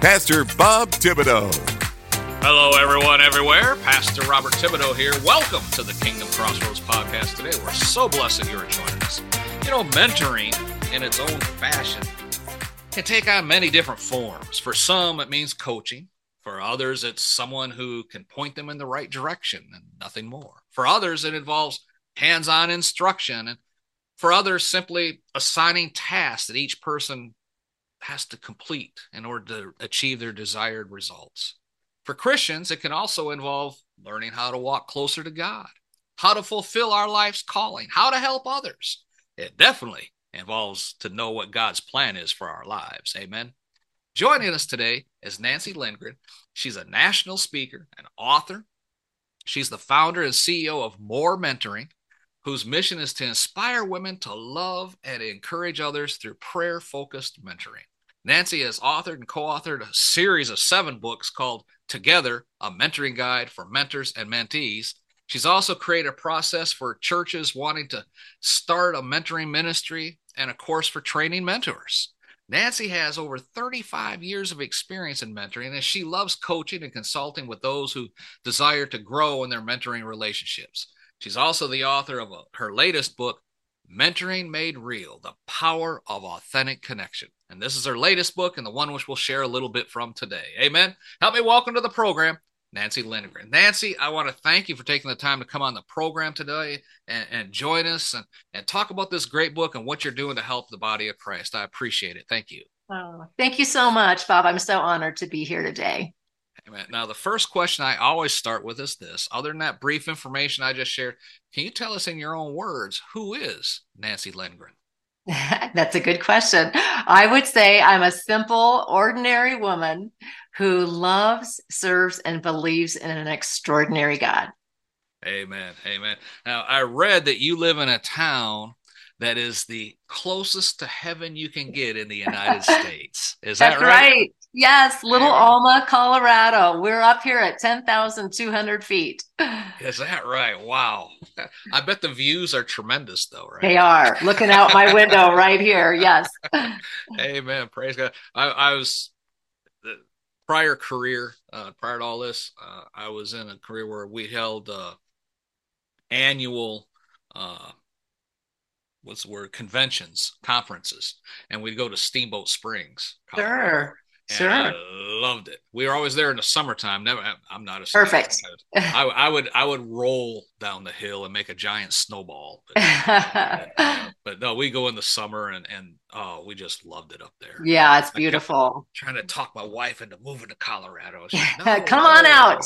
Pastor Bob Thibodeau. Hello, everyone, everywhere. Pastor Robert Thibodeau here. Welcome to the Kingdom Crossroads podcast today. We're so blessed that you're joining us. You know, mentoring in its own fashion can take on many different forms. For some, it means coaching. For others, it's someone who can point them in the right direction and nothing more. For others, it involves hands on instruction. And for others, simply assigning tasks that each person has to complete in order to achieve their desired results. For Christians, it can also involve learning how to walk closer to God, how to fulfill our life's calling, how to help others. It definitely involves to know what God's plan is for our lives. Amen. Joining us today is Nancy Lindgren. She's a national speaker and author. She's the founder and CEO of More Mentoring, whose mission is to inspire women to love and encourage others through prayer focused mentoring. Nancy has authored and co authored a series of seven books called Together, a mentoring guide for mentors and mentees. She's also created a process for churches wanting to start a mentoring ministry and a course for training mentors. Nancy has over 35 years of experience in mentoring, and she loves coaching and consulting with those who desire to grow in their mentoring relationships. She's also the author of a, her latest book, Mentoring Made Real The Power of Authentic Connection. And this is her latest book and the one which we'll share a little bit from today. Amen. Help me welcome to the program, Nancy Lindgren. Nancy, I want to thank you for taking the time to come on the program today and, and join us and, and talk about this great book and what you're doing to help the body of Christ. I appreciate it. Thank you. Oh, thank you so much, Bob. I'm so honored to be here today. Now, the first question I always start with is this. Other than that brief information I just shared, can you tell us in your own words who is Nancy Lindgren? That's a good question. I would say I'm a simple, ordinary woman who loves, serves, and believes in an extraordinary God. Amen. Amen. Now, I read that you live in a town that is the closest to heaven you can get in the United States. Is that right? right? Yes, Little Alma, Colorado. We're up here at 10,200 feet. Is that right? Wow. I bet the views are tremendous, though, right? They are. Looking out my window right here. Yes. Amen. Praise God. I, I was the prior career, uh, prior to all this, uh, I was in a career where we held uh, annual uh, what's the word conventions conferences and we'd go to steamboat springs Colorado. sure Sure. I loved it. We were always there in the summertime. Never. I'm not a perfect. I, I, would I would roll down the hill and make a giant snowball. But, but no, we go in the summer and and oh, we just loved it up there. Yeah, it's beautiful. Trying to talk my wife into moving to Colorado. She, no, Come no. on out.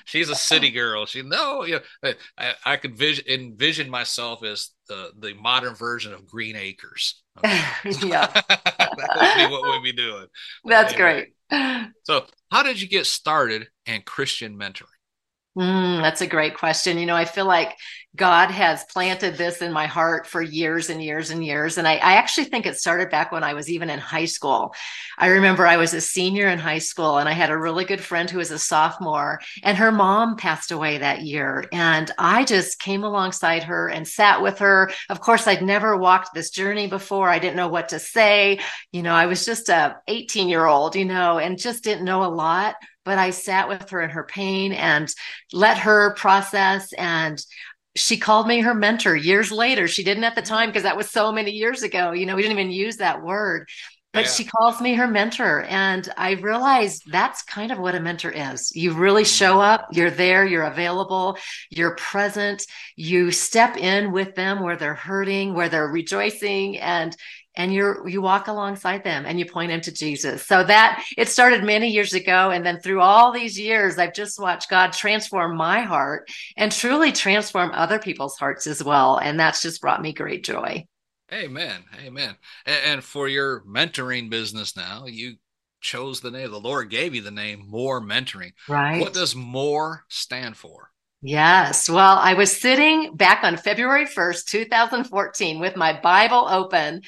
She's a city girl. She no, you know, I, I could vision, envision myself as the the modern version of Green Acres. Okay. yeah. that would be what we'd be doing. That's anyway. great. So, how did you get started in Christian mentoring? Mm, that's a great question. You know, I feel like God has planted this in my heart for years and years and years. And I, I, actually think it started back when I was even in high school. I remember I was a senior in high school and I had a really good friend who was a sophomore, and her mom passed away that year. And I just came alongside her and sat with her. Of course, I'd never walked this journey before. I didn't know what to say. You know, I was just a 18 year old, you know, and just didn't know a lot but I sat with her in her pain and let her process. And she called me her mentor years later. She didn't at the time because that was so many years ago. You know, we didn't even use that word, but yeah. she calls me her mentor. And I realized that's kind of what a mentor is. You really mm-hmm. show up, you're there, you're available, you're present, you step in with them where they're hurting, where they're rejoicing, and and you're you walk alongside them and you point them to Jesus. So that it started many years ago and then through all these years I've just watched God transform my heart and truly transform other people's hearts as well and that's just brought me great joy. Amen. Amen. And for your mentoring business now, you chose the name. The Lord gave you the name More Mentoring. Right. What does More stand for? Yes. Well, I was sitting back on February 1st, 2014 with my Bible open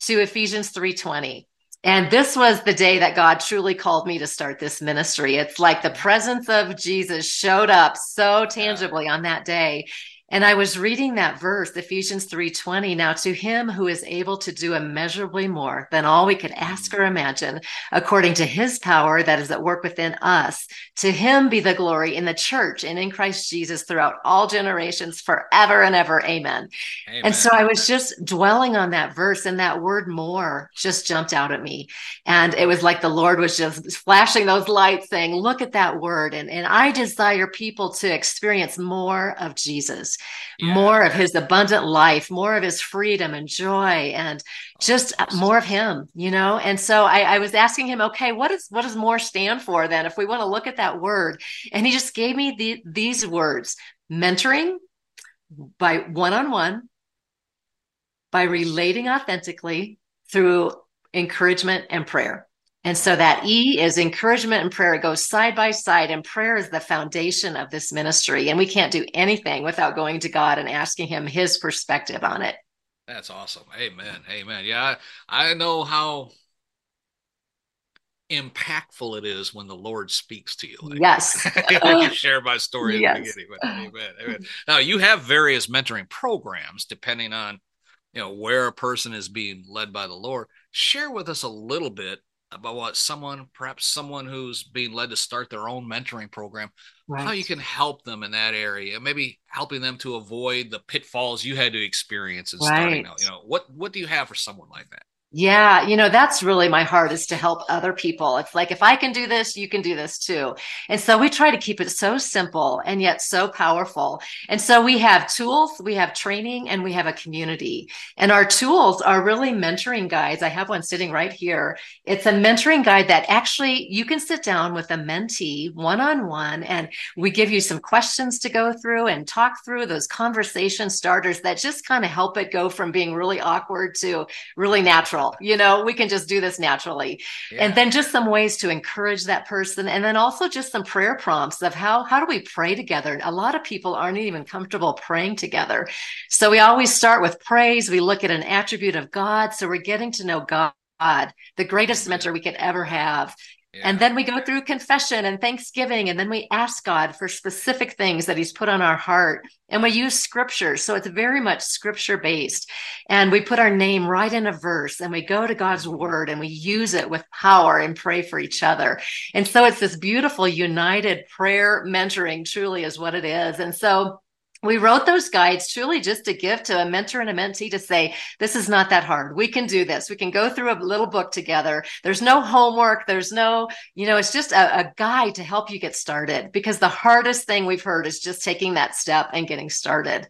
to Ephesians 3:20. And this was the day that God truly called me to start this ministry. It's like the presence of Jesus showed up so tangibly on that day. And I was reading that verse, Ephesians 3:20. Now to him who is able to do immeasurably more than all we could ask or imagine, according to his power that is at work within us, to him be the glory in the church and in Christ Jesus throughout all generations forever and ever. Amen. Amen. And so I was just dwelling on that verse and that word more just jumped out at me. And it was like the Lord was just flashing those lights saying, look at that word. And, and I desire people to experience more of Jesus yeah. more of his abundant life, more of his freedom and joy, and oh, just uh, more of him, you know? And so I, I was asking him, okay, what is what does more stand for then if we want to look at that word? And he just gave me the, these words mentoring by one-on-one, by relating authentically through encouragement and prayer. And so that E is encouragement and prayer. It goes side by side, and prayer is the foundation of this ministry. And we can't do anything without going to God and asking Him His perspective on it. That's awesome. Amen. Amen. Yeah, I, I know how impactful it is when the Lord speaks to you. Like, yes. I share my story in yes. the beginning. But amen, amen. Now you have various mentoring programs depending on you know where a person is being led by the Lord. Share with us a little bit about what someone, perhaps someone who's being led to start their own mentoring program, right. how you can help them in that area, maybe helping them to avoid the pitfalls you had to experience in right. starting out. You know, what what do you have for someone like that? Yeah, you know, that's really my heart is to help other people. It's like, if I can do this, you can do this too. And so we try to keep it so simple and yet so powerful. And so we have tools, we have training, and we have a community. And our tools are really mentoring guides. I have one sitting right here. It's a mentoring guide that actually you can sit down with a mentee one on one, and we give you some questions to go through and talk through those conversation starters that just kind of help it go from being really awkward to really natural natural. You know, we can just do this naturally. Yeah. And then just some ways to encourage that person. And then also just some prayer prompts of how, how do we pray together? A lot of people aren't even comfortable praying together. So we always start with praise. We look at an attribute of God. So we're getting to know God. the greatest mentor we could ever have. And then we go through confession and thanksgiving, and then we ask God for specific things that He's put on our heart. And we use scripture. So it's very much scripture based. And we put our name right in a verse and we go to God's word and we use it with power and pray for each other. And so it's this beautiful united prayer mentoring, truly is what it is. And so we wrote those guides truly just to give to a mentor and a mentee to say, this is not that hard. We can do this. We can go through a little book together. There's no homework. There's no, you know, it's just a, a, guide to help you get started because the hardest thing we've heard is just taking that step and getting started.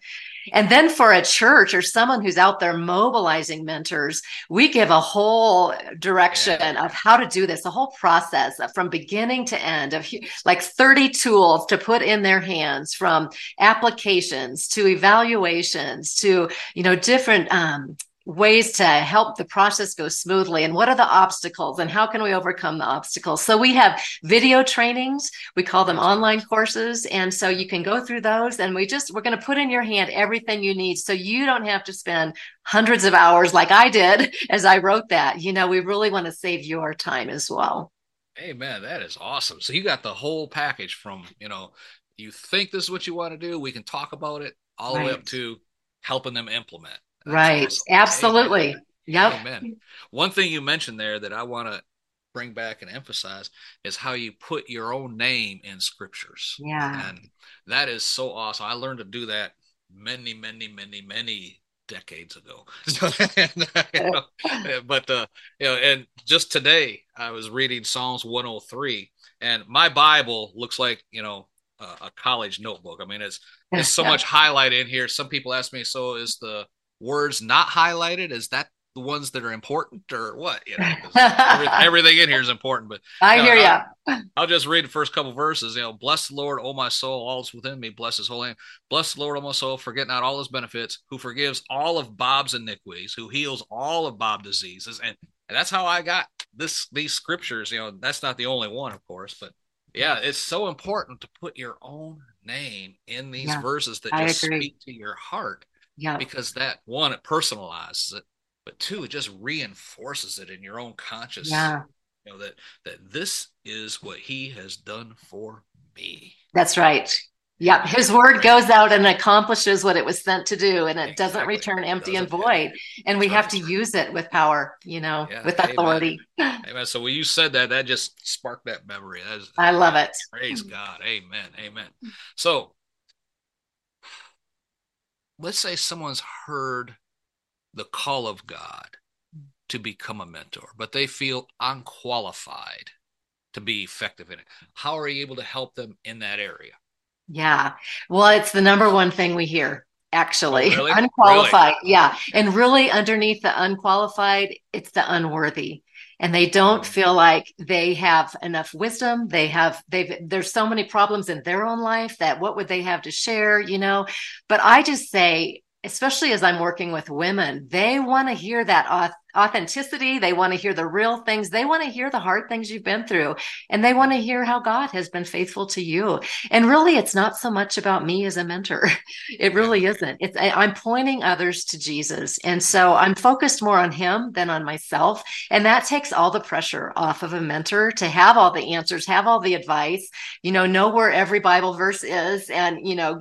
And then for a church or someone who's out there mobilizing mentors, we give a whole direction yeah. of how to do this, a whole process from beginning to end of like 30 tools to put in their hands from applications to evaluations to, you know, different, um, ways to help the process go smoothly and what are the obstacles and how can we overcome the obstacles so we have video trainings we call them online courses and so you can go through those and we just we're going to put in your hand everything you need so you don't have to spend hundreds of hours like i did as i wrote that you know we really want to save your time as well hey man That is awesome. So you got the whole package from, you know, you think this is what you want to do, we can talk about it all right. the way up to helping them implement. Right. Absolutely. Amen. Yep. Amen. One thing you mentioned there that I want to bring back and emphasize is how you put your own name in scriptures. Yeah. And that is so awesome. I learned to do that many, many, many, many decades ago. you know, but uh, you know, and just today I was reading Psalms 103, and my Bible looks like you know a, a college notebook. I mean, it's there's so much highlight in here. Some people ask me, so is the words not highlighted? Is that the ones that are important or what? You know, everything in here is important, but I you know, hear you. I'll just read the first couple verses. You know, bless the Lord, O my soul, all is within me. Bless his holy name. Bless the Lord, O my soul, forget not all his benefits, who forgives all of Bob's iniquities, who heals all of Bob's diseases. And, and that's how I got this these scriptures, you know, that's not the only one, of course, but yeah, it's so important to put your own name in these yeah, verses that just speak to your heart. Yeah. Because that one, it personalizes it, but two, it just reinforces it in your own conscious. Yeah. You know, that that this is what he has done for me. That's right. Yep. his word goes out and accomplishes what it was sent to do, and it exactly. doesn't return empty doesn't, and void. And we have to use it with power, you know, yeah, with authority. Amen. amen. So when you said that, that just sparked that memory. That is, I love it. Praise God. Amen. Amen. So let's say someone's heard the call of God to become a mentor, but they feel unqualified to be effective in it. How are you able to help them in that area? Yeah. Well, it's the number one thing we hear actually. Oh, really? Unqualified. Really? Yeah. And really underneath the unqualified, it's the unworthy. And they don't feel like they have enough wisdom. They have, they've, there's so many problems in their own life that what would they have to share, you know? But I just say, especially as I'm working with women, they want to hear that authenticity. They want to hear the real things. They want to hear the hard things you've been through and they want to hear how God has been faithful to you. And really, it's not so much about me as a mentor. It really isn't. It's, I'm pointing others to Jesus. And so I'm focused more on him than on myself. And that takes all the pressure off of a mentor to have all the answers, have all the advice, you know, know where every Bible verse is and, you know,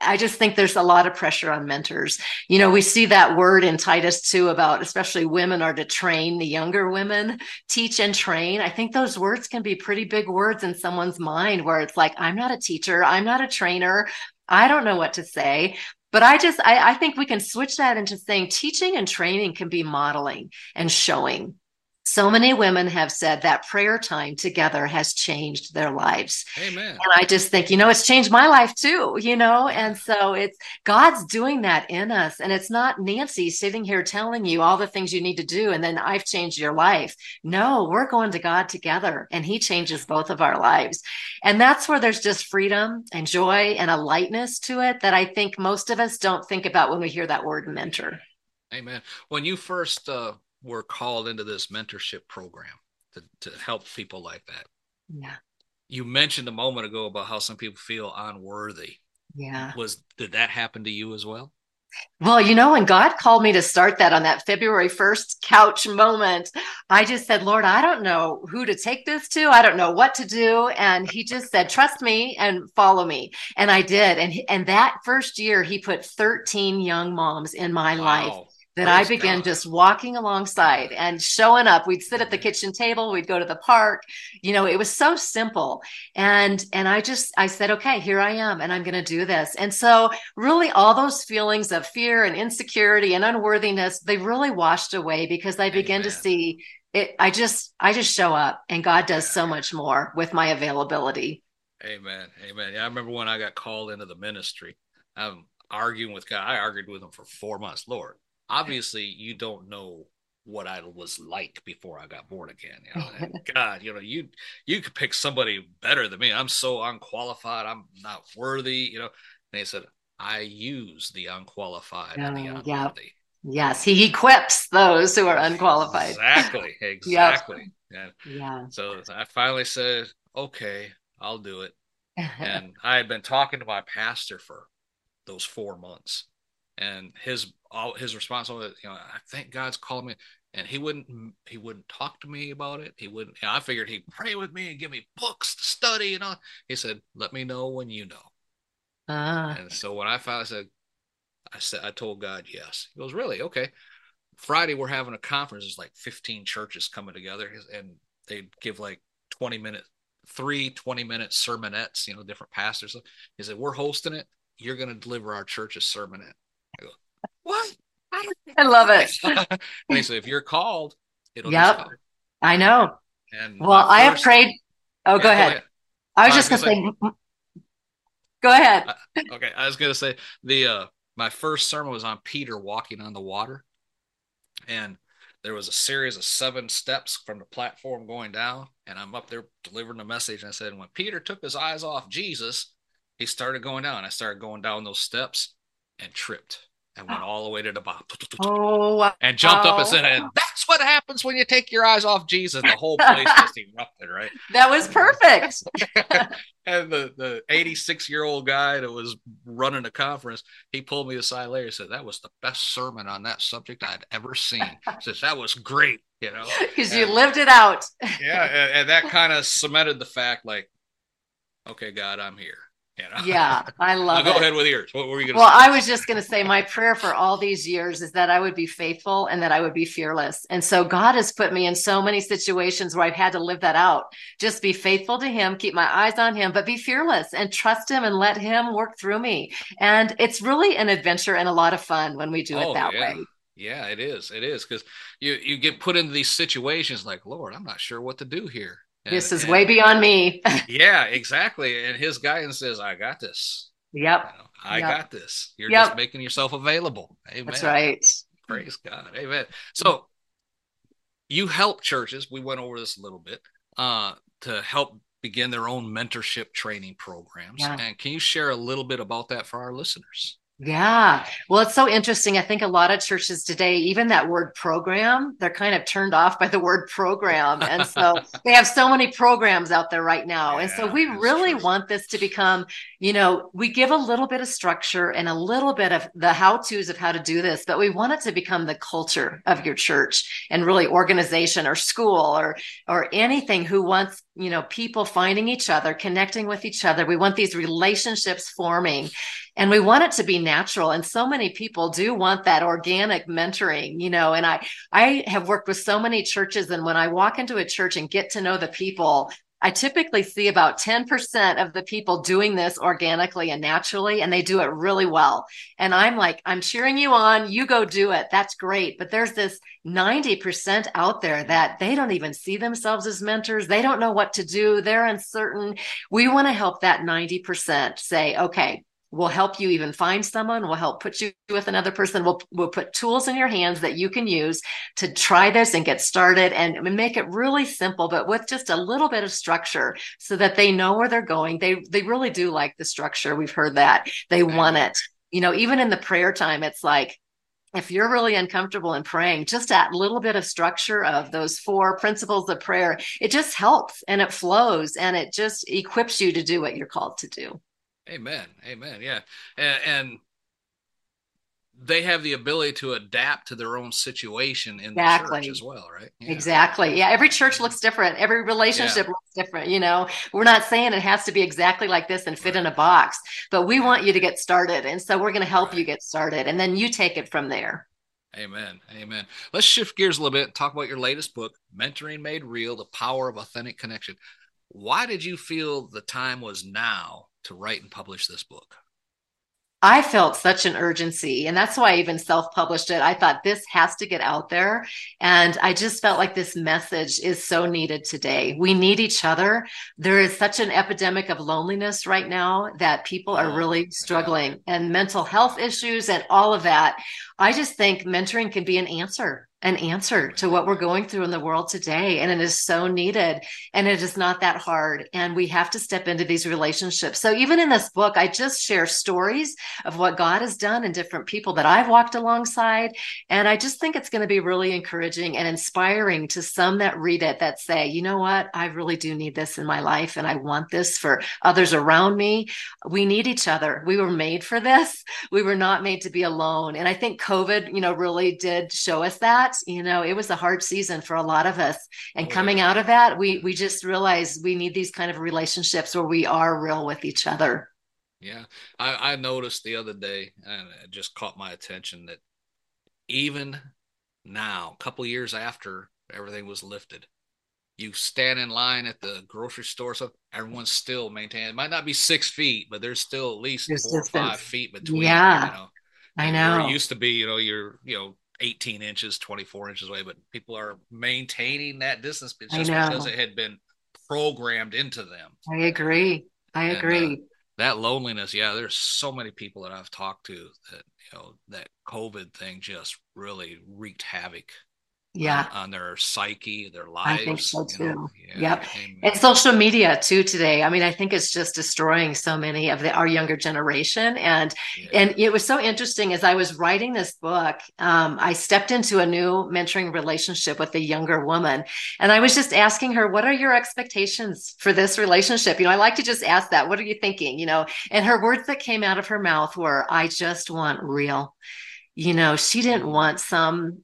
I just think there's a lot of pressure on mentors. You know, we see that word in Titus 2 about especially women are to train the younger women, teach and train. I think those words can be pretty big words in someone's mind where it's like, I'm not a teacher, I'm not a trainer, I don't know what to say. But I just, I, I think we can switch that into saying teaching and training can be modeling and showing so many women have said that prayer time together has changed their lives. Amen. And I just think, you know, it's changed my life too, you know? And so it's God's doing that in us. And it's not Nancy sitting here telling you all the things you need to do. And then I've changed your life. No, we're going to God together and He changes both of our lives. And that's where there's just freedom and joy and a lightness to it that I think most of us don't think about when we hear that word mentor. Amen. When you first uh, were called into this mentorship program to, to help people like that. Yeah. You mentioned a moment ago about how some people feel unworthy. Yeah. Was did that happen to you as well? Well, you know, when God called me to start that on that February 1st couch moment, I just said, Lord, I don't know who to take this to. I don't know what to do. And he just said, trust me and follow me. And I did. And, and that first year, he put 13 young moms in my wow. life that I began just walking alongside and showing up. We'd sit at the kitchen table, we'd go to the park. You know, it was so simple. And and I just I said, "Okay, here I am and I'm going to do this." And so really all those feelings of fear and insecurity and unworthiness, they really washed away because I began Amen. to see it I just I just show up and God does so much more with my availability. Amen. Amen. Yeah, I remember when I got called into the ministry. I'm arguing with God. I argued with him for 4 months. Lord, obviously you don't know what I was like before I got born again. You know, God, you know, you you could pick somebody better than me. I'm so unqualified. I'm not worthy. You know, and he said, I use the unqualified and the oh, unworthy. Yeah. Yes, he equips those who are unqualified. Exactly. Exactly. yep. yeah. yeah. So I finally said, okay, I'll do it. and I had been talking to my pastor for those four months and his all his response was, you know, I think God's called me, and he wouldn't he wouldn't talk to me about it. He wouldn't. You know, I figured he'd pray with me and give me books to study and all. He said, "Let me know when you know." Ah. And so when I finally said, I said, I told God yes. He goes, "Really? Okay." Friday we're having a conference. It's like 15 churches coming together, and they give like 20 minute, three 20 minute sermonettes. You know, different pastors. He said, "We're hosting it. You're going to deliver our church's sermonette." I what? I, I love it. and so if you're called, it'll yep. I know. And well, I have prayed. Oh, yeah, go, ahead. go, ahead. I was just going to say, go ahead. okay. I was going to say the, uh, my first sermon was on Peter walking on the water. And there was a series of seven steps from the platform going down. And I'm up there delivering the message. And I said, when Peter took his eyes off Jesus, he started going down. I started going down those steps and tripped and went all the way to the bottom. Oh, and jumped up and said, and that's what happens when you take your eyes off Jesus. The whole place just erupted, right? that was perfect. And the, the 86 year old guy that was running the conference, he pulled me aside later and said, That was the best sermon on that subject I'd ever seen. Says, That was great, you know? Because you lived it out. yeah. And, and that kind of cemented the fact like, okay, God, I'm here. You know? Yeah, I love go it. Go ahead with yours. What were you going to Well, say? I was just going to say my prayer for all these years is that I would be faithful and that I would be fearless. And so God has put me in so many situations where I've had to live that out. Just be faithful to Him, keep my eyes on Him, but be fearless and trust Him and let Him work through me. And it's really an adventure and a lot of fun when we do Oh, it that yeah. way. Yeah, it is. It is because you you get put into these situations like, Lord, I'm not sure what to do here. And- This is and- way beyond me. Yeah, exactly. And his guidance says, I got this. yep, You know, I Yep. got this. You're Yep. just making yourself available. Amen. that's right. Praise God. Amen. So you help churches, we went over this a little bit, uh, to help begin their own mentorship training programs. Yeah. And can you share a little bit about that for our listeners? Yeah. Well, it's so interesting. I think a lot of churches today, even that word program, they're kind of turned off by the word program. And so they have so many programs out there right now. and so we really true. want this to become, you know, we give a little bit of structure and a little bit of the how to's of how to do this, but we want it to become the culture of your church and really organization or school or, or anything who wants, you know, people finding each other, connecting with each other. We want these relationships forming and we want it to be natural and so many people do want that organic mentoring you know and i i have worked with so many churches and when i walk into a church and get to know the people I typically see about 10% of the people doing this organically and naturally, and they do it really well. And I'm like, I'm cheering you on. You go do it. That's great. But there's this 90% out there that they don't even see themselves as mentors. They don't know what to do. They're uncertain. We want to help that 90% say, okay, We'll help you even find someone. We'll help put you with another person. We'll, we'll put tools in your hands that you can use to try this and get started and make it really simple, but with just a little bit of structure so that they know where they're going. They, they really do like the structure. We've heard that they want it. You know, even in the prayer time, it's like, if you're really uncomfortable in praying, just that little bit of structure of those four principles of prayer, it just helps and it flows and it just equips you to do what you're called to do. Amen. Amen. Yeah. And, and they have the ability to adapt to their own situation in the church as well, right? Yeah. Exactly. Yeah. Every church looks different. Every relationship looks different. You know, we're not saying it has to be exactly like this and fit in a box, but we want you to get started. And so we're going to help you get started and then you take it from there. Amen. Amen. Let's shift gears a little bit and talk about your latest book, Mentoring Made Real The Power of Authentic Connection. Why did you feel the time was now to write and publish this book? I felt such an urgency, and that's why I even self published it. I thought this has to get out there. And I just felt like this message is so needed today. We need each other. There is such an epidemic of loneliness right now that people are really struggling and mental health issues and all of that. I just think mentoring can be an answer, an answer to what we're going through in the world today. And it is so needed. And it is not that hard. And we have to step into these relationships. So even in this book, I just share stories of what God has done and different people that I've walked alongside. And I just think it's going to be really encouraging and inspiring to some that read it that say, you know what, I really do need this in my life and I want this for others around me. We need each other. We were made for this. We were not made to be alone. And I think COVID, you know, really did show us that. You know, it was a hard season for a lot of us. And Oh, coming yeah. out of that, we we just realized we need these kind of relationships where we are real with each other. Yeah. I, I noticed the other day, and it just caught my attention that even now, a couple years after everything was lifted, you stand in line at the grocery store, so everyone's still maintaining. It might not be six feet, but there's still at least There's four or five feet between. Yeah. You know, I Where know. It used to be, you know, you're, you know, 18 inches, 24 inches away, but people are maintaining that distance just because it had been programmed into them. I agree. I And, uh, agree. That loneliness, yeah, there's so many people that I've talked to that, you know, that COVID thing just really wreaked havoc yeah. on, on, their psyche their lives i think so too you know? yeah, yep. amen. and social media too today. I mean i think it's just destroying so many of the, our younger generation. And yeah. and it was so interesting as i was writing this book um, i stepped into a new mentoring relationship with a younger woman. And i was just asking her what are your expectations for this relationship? You know i like to just ask that what are you thinking? You know? And her words that came out of her mouth were i just want real. You know she didn't want some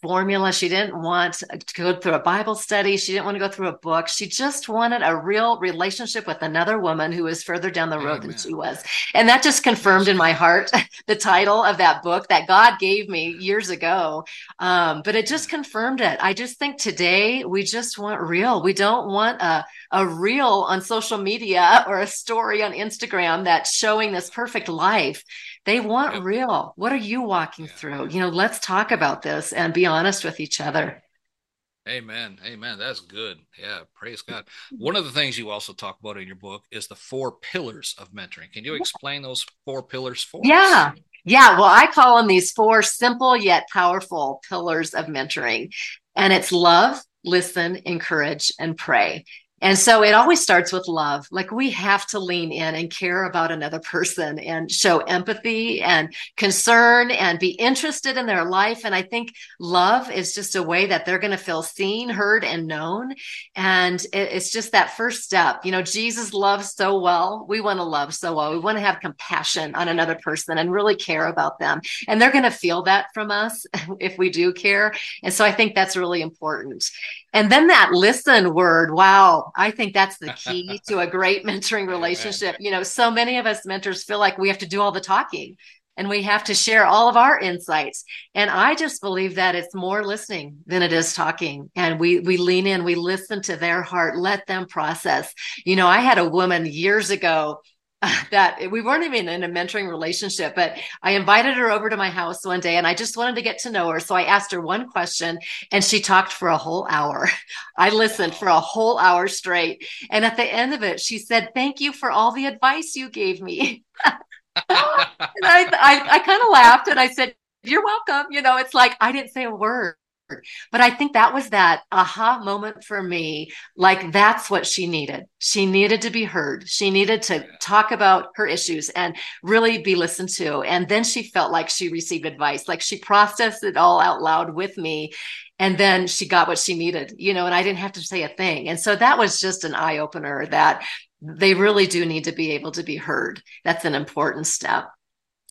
formula. She didn't want to go through a Bible study. She didn't want to go through a book. She just wanted a real relationship with another woman who was further down the road Amen. than she was. And that just confirmed in my heart the title of that book that God gave me years ago. Um, but it just confirmed it. I just think today we just want real. We don't want a, a reel on social media or a story on Instagram that's showing this perfect life. They want yep. real. What are you walking yeah. through? You know, let's talk about this and be honest with each other. Amen. Amen. That's good. Yeah. Praise God. Mm-hmm. One of the things you also talk about in your book is the four pillars of mentoring. Can you explain those four pillars for yeah. us? Yeah. Yeah. Well, I call them these four simple yet powerful pillars of mentoring. And it's love, listen, encourage, and pray. And so it always starts with love. Like we have to lean in and care about another person and show empathy and concern and be interested in their life. And I think love is just a way that they're going to feel seen, heard, and known. And it's just that first step. You know, Jesus loves so well. We want to love so well. We want to have compassion on another person and really care about them. And they're going to feel that from us if we do care. And so I think that's really important. And then that listen word, wow, I think that's the key to a great mentoring relationship. You know, so many of us mentors feel like we have to do all the talking and we have to share all of our insights. And I just believe that it's more listening than it is talking. And we we lean in, we listen to their heart, let them process. You know, I had a woman years ago that we weren't even in a mentoring relationship, but I invited her over to my house one day and I just wanted to get to know her. So I asked her one question and she talked for a whole hour. I listened for a whole hour straight. And at the end of it, she said, Thank you for all the advice you gave me. and I, I, I kind of laughed and I said, You're welcome. You know, it's like I didn't say a word but I think that was that aha moment for me. Like that's what she needed. She needed to be heard. She needed to talk about her issues and really be listened to. And then she felt like she received advice, like she processed it all out loud with me. And then she got what she needed, you know, and I didn't have to say a thing. And so that was just an eye opener that they really do need to be able to be heard. That's an important step.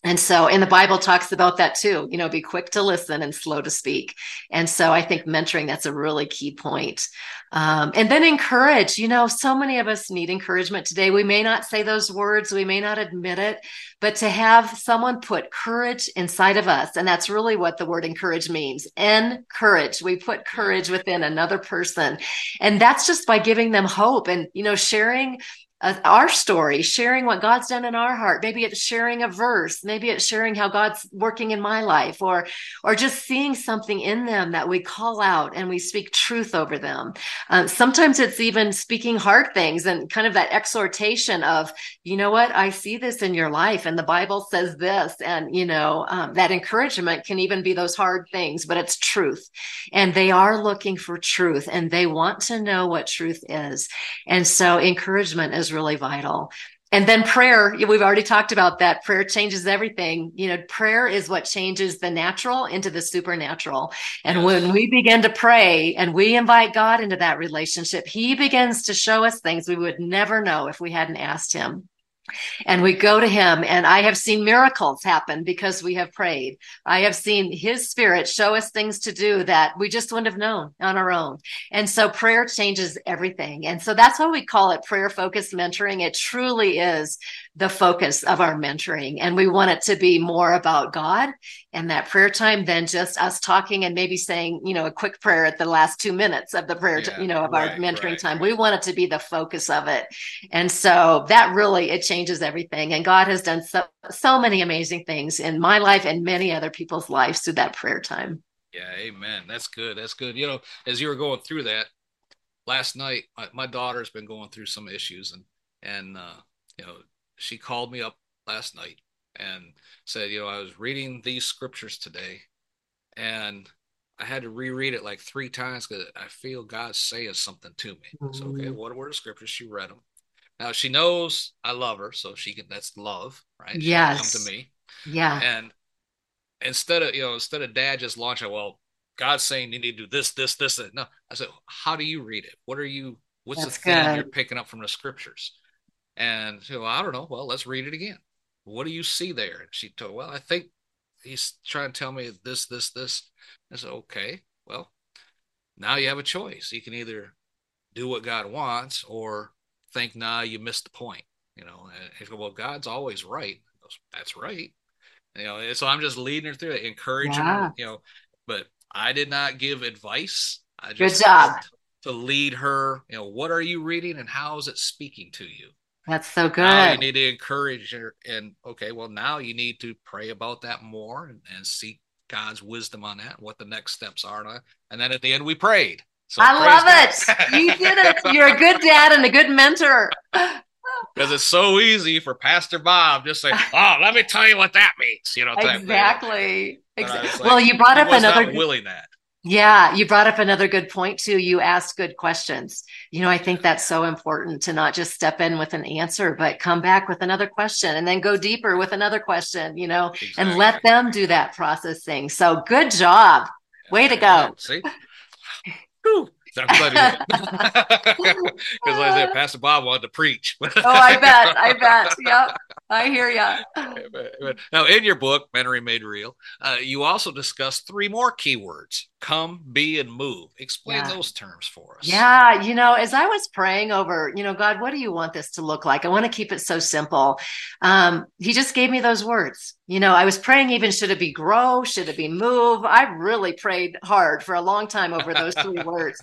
And so, and the Bible talks about that too, you know, be quick to listen and slow to speak. And so I think mentoring, that's a really key point. Um, and then encourage, you know, so many of us need encouragement today. We may not say those words, we may not admit it, but to have someone put courage inside of us. And that's really what the word encourage means. Encourage. We put courage within another person. And that's just by giving them hope and, you know, sharing uh, our story, sharing what God's done in our heart. Maybe it's sharing a verse, maybe it's sharing how God's working in my life, or or just seeing something in them that we call out and we speak truth over them. Um, sometimes it's even speaking hard things and kind of that exhortation of, you know what, I see this in your life, and the Bible says this, and you know um, that encouragement can even be those hard things, but it's truth, and they are looking for truth, and they want to know what truth is, and so encouragement is really vital. And then prayer, we've already talked about that. Prayer changes everything. You know, prayer is what changes the natural into the supernatural. And yes. when we begin to pray and we invite God into that relationship, He begins to show us things we would never know if we hadn't asked Him and we go to him and i have seen miracles happen because we have prayed. I have seen his spirit show us things to do that we just wouldn't have known on our own. And so prayer changes everything. And so that's why we call it prayer focused mentoring. It truly is the focus of our mentoring. And we want it to be more about god and that prayer time than just us talking and maybe saying you know a quick prayer at the last two minutes of the prayer yeah, t- you know of right, our mentoring right, time. right. we want it to be the focus of it. And so that really it changes everything. And god has done so so many amazing things in my life and many other people's lives through that prayer time. Yeah amen. That's good that's good. You know as you were going through that last night my, my daughter's been going through some issues and and uh you know she called me up last night and said, you know, I was reading these scriptures today and I had to reread it like three times because I feel God saying something to me. Mm-hmm. So okay, what were the scriptures? She read them. Now she knows I love her, so she can. That's love, right? She yes. Come to me. Yeah. And instead of you know, instead of dad just launching, well, God's saying you need to do this, this, this. That. No, I said, how do you read it? What are you? What's That's the thing good. you're picking up from the scriptures? And so I don't know. Well, let's read it again. What do you see there? And she told, well, I think he's trying to tell me this, this, this. I said, okay, well, now you have a choice. You can either do what God wants or think, nah, you missed the point. You know, and well, God's always right. Goes, That's right. You know, so I'm just leading her through it, encouraging yeah. her, you know, but I did not give advice. I just Good job. To lead her, you know, what are you reading and how is it speaking to you? That's so good. Now you need to encourage her. And okay, well, now you need to pray about that more and, and seek God's wisdom on that, what the next steps are. And and then at the end, we prayed. So I love it. you did it. You're a good dad and a good mentor. Because it's so easy for Pastor Bob just say, "Oh, let me tell you what that means," you know. Exactly. Exactly. Like, well, you brought up another willing that. Yeah, you brought up another good point too. You asked good questions. You know, I think that's so important to not just step in with an answer, but come back with another question and then go deeper with another question, you know, exactly. and let them do that processing. So good job. Way to go. See? I'm glad because like I said, Pastor Bob wanted to preach. oh, I bet, I bet. Yep, I hear you. now, in your book, Mentoring Made Real, uh, you also discuss three more keywords: come, be, and move. Explain yeah. those terms for us. Yeah, you know, as I was praying over, you know, God, what do you want this to look like? I want to keep it so simple. Um, he just gave me those words. You know, I was praying even should it be grow, should it be move? I really prayed hard for a long time over those three words.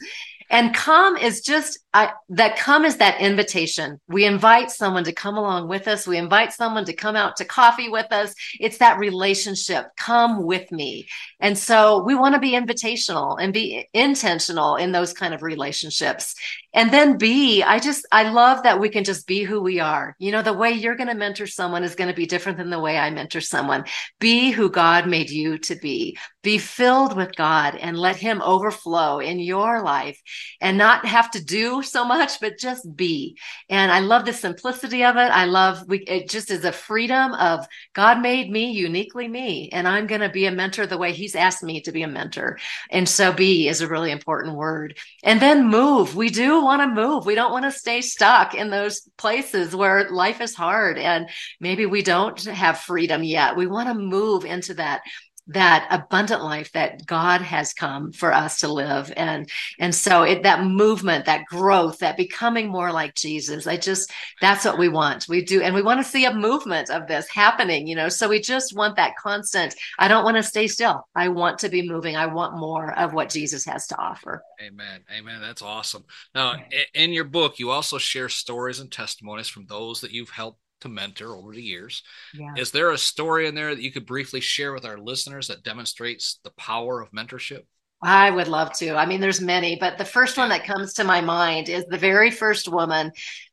And come is just I, that come is that invitation. We invite someone to come along with us. We invite someone to come out to coffee with us. It's that relationship. Come with me. And so we want to be invitational and be intentional in those kind of relationships. And then be, I just, I love that we can just be who we are. You know, the way you're going to mentor someone is going to be different than the way I mentor someone. Be who God made you to be. Be filled with God and let Him overflow in your life and not have to do so much, but just be. And I love the simplicity of it. I love we, it just is a freedom of God made me uniquely me, and I'm going to be a mentor the way He's asked me to be a mentor. And so be is a really important word. And then move. We do want to move. We don't want to stay stuck in those places where life is hard and maybe we don't have freedom yet. We want to move into that that abundant life that God has come for us to live. And, and so it, that movement, that growth, that becoming more like Jesus, I just, that's what we want. We do. And we want to see a movement of this happening, you know, so we just want that constant. I don't want to stay still. I want to be moving. I want more of what Jesus has to offer. Amen. Amen. That's awesome. Now, in your book, you also share stories and testimonies from those that you've helped to mentor over the years. Yeah. Is there a story in there that you could briefly share with our listeners that demonstrates the power of mentorship? I would love to. I mean, there's many, but the first one that comes to my mind is the very first woman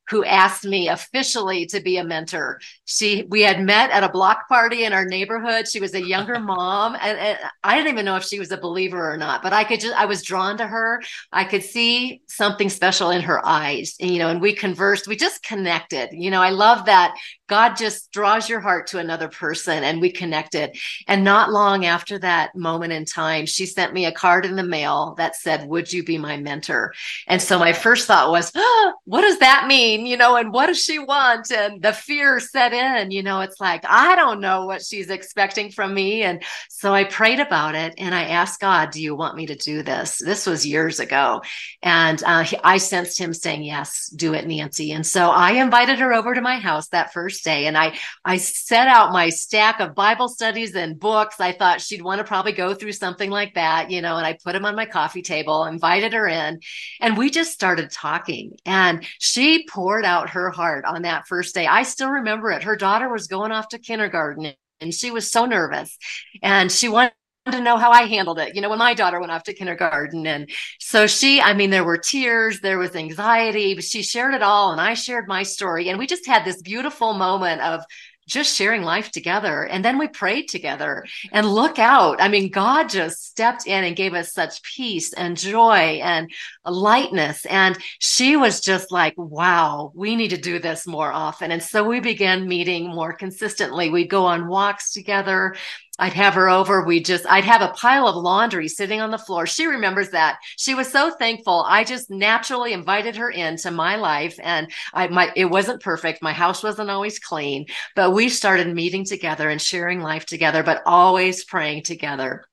who asked me officially to be a mentor. She, we had met at a block party in our neighborhood. She was a younger mom, and, and, I didn't even know if she was a believer or not. But I could just, I was drawn to her. I could see something special in her eyes, and, you know. And we conversed. We just connected. You know, I love that God just draws your heart to another person, and we connected. And not long after that moment in time, she sent me a card in the mail that said, "Would you be my mentor?" And so my first thought was, oh, "What does that mean?" Mean, you know, and what does she want? And the fear set in, you know, it's like, I don't know what she's expecting from me. And so I prayed about it and I asked God, Do you want me to do this? This was years ago. And uh, he, I sensed him saying, Yes, do it, Nancy. And so I invited her over to my house that first day and I, I set out my stack of Bible studies and books. I thought she'd want to probably go through something like that, you know, and I put them on my coffee table, invited her in, and we just started talking. And she poured poured out her heart on that first day. I still remember it. Her daughter was going off to kindergarten and she was so nervous and she wanted to know how I handled it, you know, when my daughter went off to kindergarten. And so she, I mean, there were tears, there was anxiety, but she shared it all. And I shared my story. And we just had this beautiful moment of just sharing life together. And then we prayed together and look out. I mean, God just stepped in and gave us such peace and joy and lightness. And she was just like, wow, we need to do this more often. And so we began meeting more consistently. We'd go on walks together. I'd have her over. We just, I'd have a pile of laundry sitting on the floor. She remembers that. She was so thankful. I just naturally invited her into my life and I, my, it wasn't perfect. My house wasn't always clean, but we started meeting together and sharing life together, but always praying together.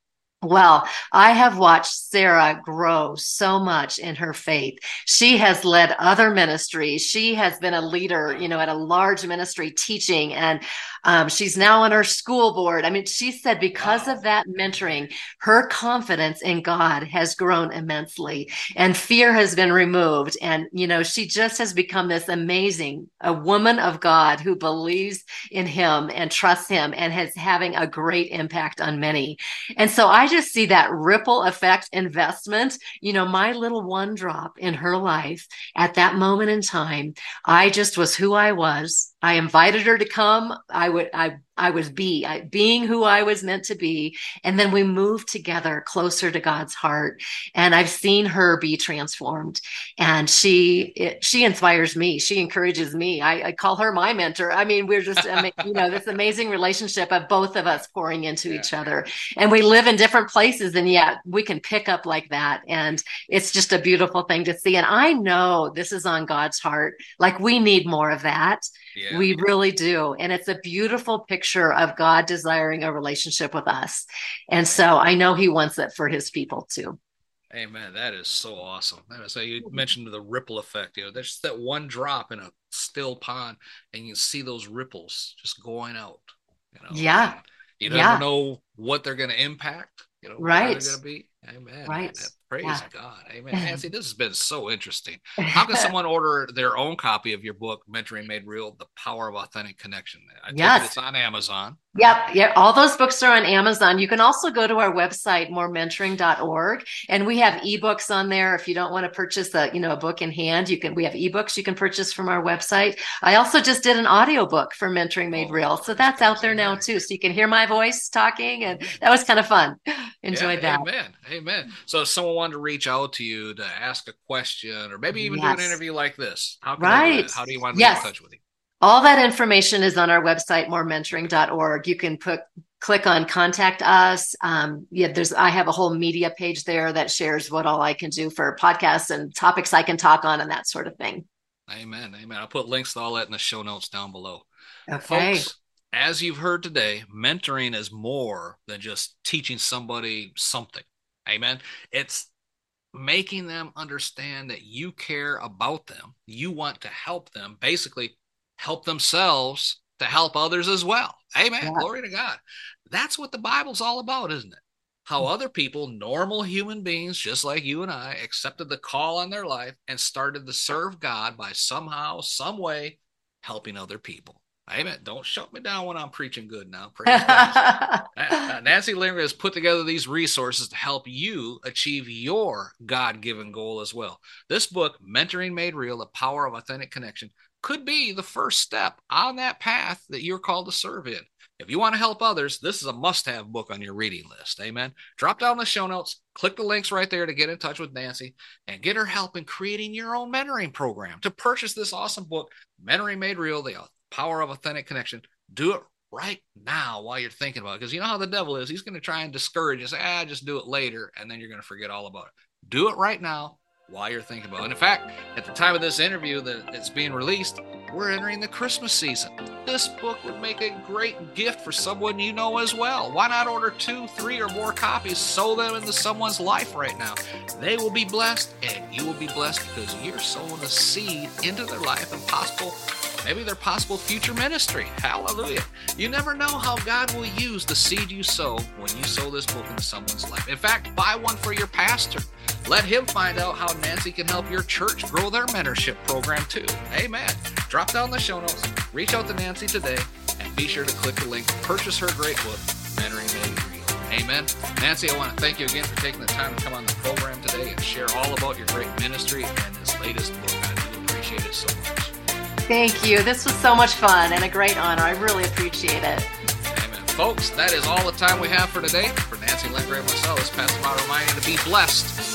Well, I have watched Sarah grow so much in her faith. She has led other ministries. She has been a leader, you know, at a large ministry teaching, and um, she's now on her school board. I mean, she said because wow. of that mentoring, her confidence in God has grown immensely and fear has been removed. And, you know, she just has become this amazing, a woman of God who believes in him and trusts him and has having a great impact on many. And so I just see that ripple effect investment. You know, my little one drop in her life at that moment in time, I just was who I was. I invited her to come. I would, I I was be I, being who I was meant to be. And then we moved together closer to God's heart. And I've seen her be transformed. And she, it, she inspires me. She encourages me. I, I, call her my mentor. I mean, we're just, you know, this amazing relationship of both of us pouring into yeah. each other. And we live in different places and yet we can pick up like that. And it's just a beautiful thing to see. And I know this is on God's heart. Like we need more of that. Yeah. We really do. And it's a beautiful picture of God desiring a relationship with us. And so I know he wants it for his people too. Amen. That is so awesome. That is, so you mentioned the ripple effect. You know, there's that one drop in a still pond, and you see those ripples just going out. You know, yeah. You never yeah. know what they're going to impact. You know, right? They're going to be. Amen. Right. Praise yeah. God. Amen. Nancy, this has been so interesting. How can someone order their own copy of your book, Mentoring Made Real The Power of Authentic Connection? I yes. it's on Amazon. Yep. Yeah. All those books are on Amazon. You can also go to our website, morementoring.org, and we have ebooks on there. If you don't want to purchase a, you know, a book in hand, you can, we have ebooks you can purchase from our website. I also just did an audiobook for Mentoring Made oh, Real. So that's out there now too. So you can hear my voice talking and that was kind of fun. Enjoyed yeah, that. Amen. Amen. So if someone wanted to reach out to you to ask a question or maybe even yes. do an interview like this, how can right. how do you want to yes. get in touch with you? All that information is on our website, morementoring.org. You can put click on contact us. Um, yeah, there's I have a whole media page there that shares what all I can do for podcasts and topics I can talk on and that sort of thing. Amen. Amen. I'll put links to all that in the show notes down below. Okay. Folks, as you've heard today, mentoring is more than just teaching somebody something. Amen. It's making them understand that you care about them. You want to help them, basically, help themselves to help others as well. Amen. Yeah. Glory to God. That's what the Bible's all about, isn't it? How mm. other people, normal human beings, just like you and I, accepted the call on their life and started to serve God by somehow, some way, helping other people. Amen. Don't shut me down when I'm preaching good now. Uh, Nancy Lindgren has put together these resources to help you achieve your God given goal as well. This book, Mentoring Made Real The Power of Authentic Connection, could be the first step on that path that you're called to serve in. If you want to help others, this is a must have book on your reading list. Amen. Drop down the show notes, click the links right there to get in touch with Nancy and get her help in creating your own mentoring program. To purchase this awesome book, Mentoring Made Real The Power of Authentic Connection, do it right now while you're thinking about it. Because you know how the devil is. He's going to try and discourage you, say, ah, just do it later. And then you're going to forget all about it. Do it right now while you're thinking about it. In fact, at the time of this interview that it's being released, we're entering the Christmas season. This book would make a great gift for someone you know as well. Why not order two, three, or more copies, sow them into someone's life right now? They will be blessed, and you will be blessed because you're sowing a seed into their life and possible maybe their possible future ministry. Hallelujah. You never know how God will use the seed you sow when you sow this book into someone's life. In fact, buy one for your pastor. Let him find out how Nancy can help your church grow their mentorship program too. Amen. Drop down the show notes, reach out to Nancy today, and be sure to click the link, to purchase her great book, Mentoring Made Real. Amen. Nancy, I want to thank you again for taking the time to come on the program today and share all about your great ministry and this latest book. I do appreciate it so much. Thank you. This was so much fun and a great honor. I really appreciate it. Amen. Folks, that is all the time we have for today. For Nancy Lindgren and myself, this Pastor Bob reminding you to be blessed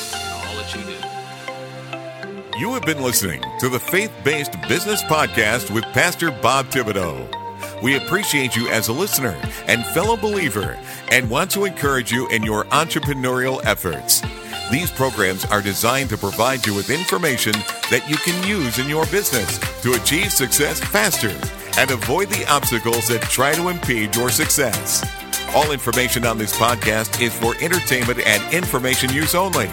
all that you. You have been listening to the Faith Based Business Podcast with Pastor Bob Thibodeau. We appreciate you as a listener and fellow believer and want to encourage you in your entrepreneurial efforts. These programs are designed to provide you with information that you can use in your business to achieve success faster and avoid the obstacles that try to impede your success. All information on this podcast is for entertainment and information use only.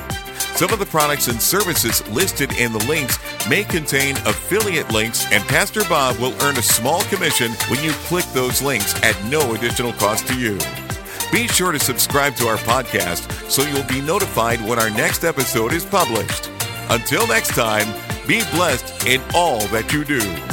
Some of the products and services listed in the links may contain affiliate links, and Pastor Bob will earn a small commission when you click those links at no additional cost to you. Be sure to subscribe to our podcast so you'll be notified when our next episode is published. Until next time, be blessed in all that you do.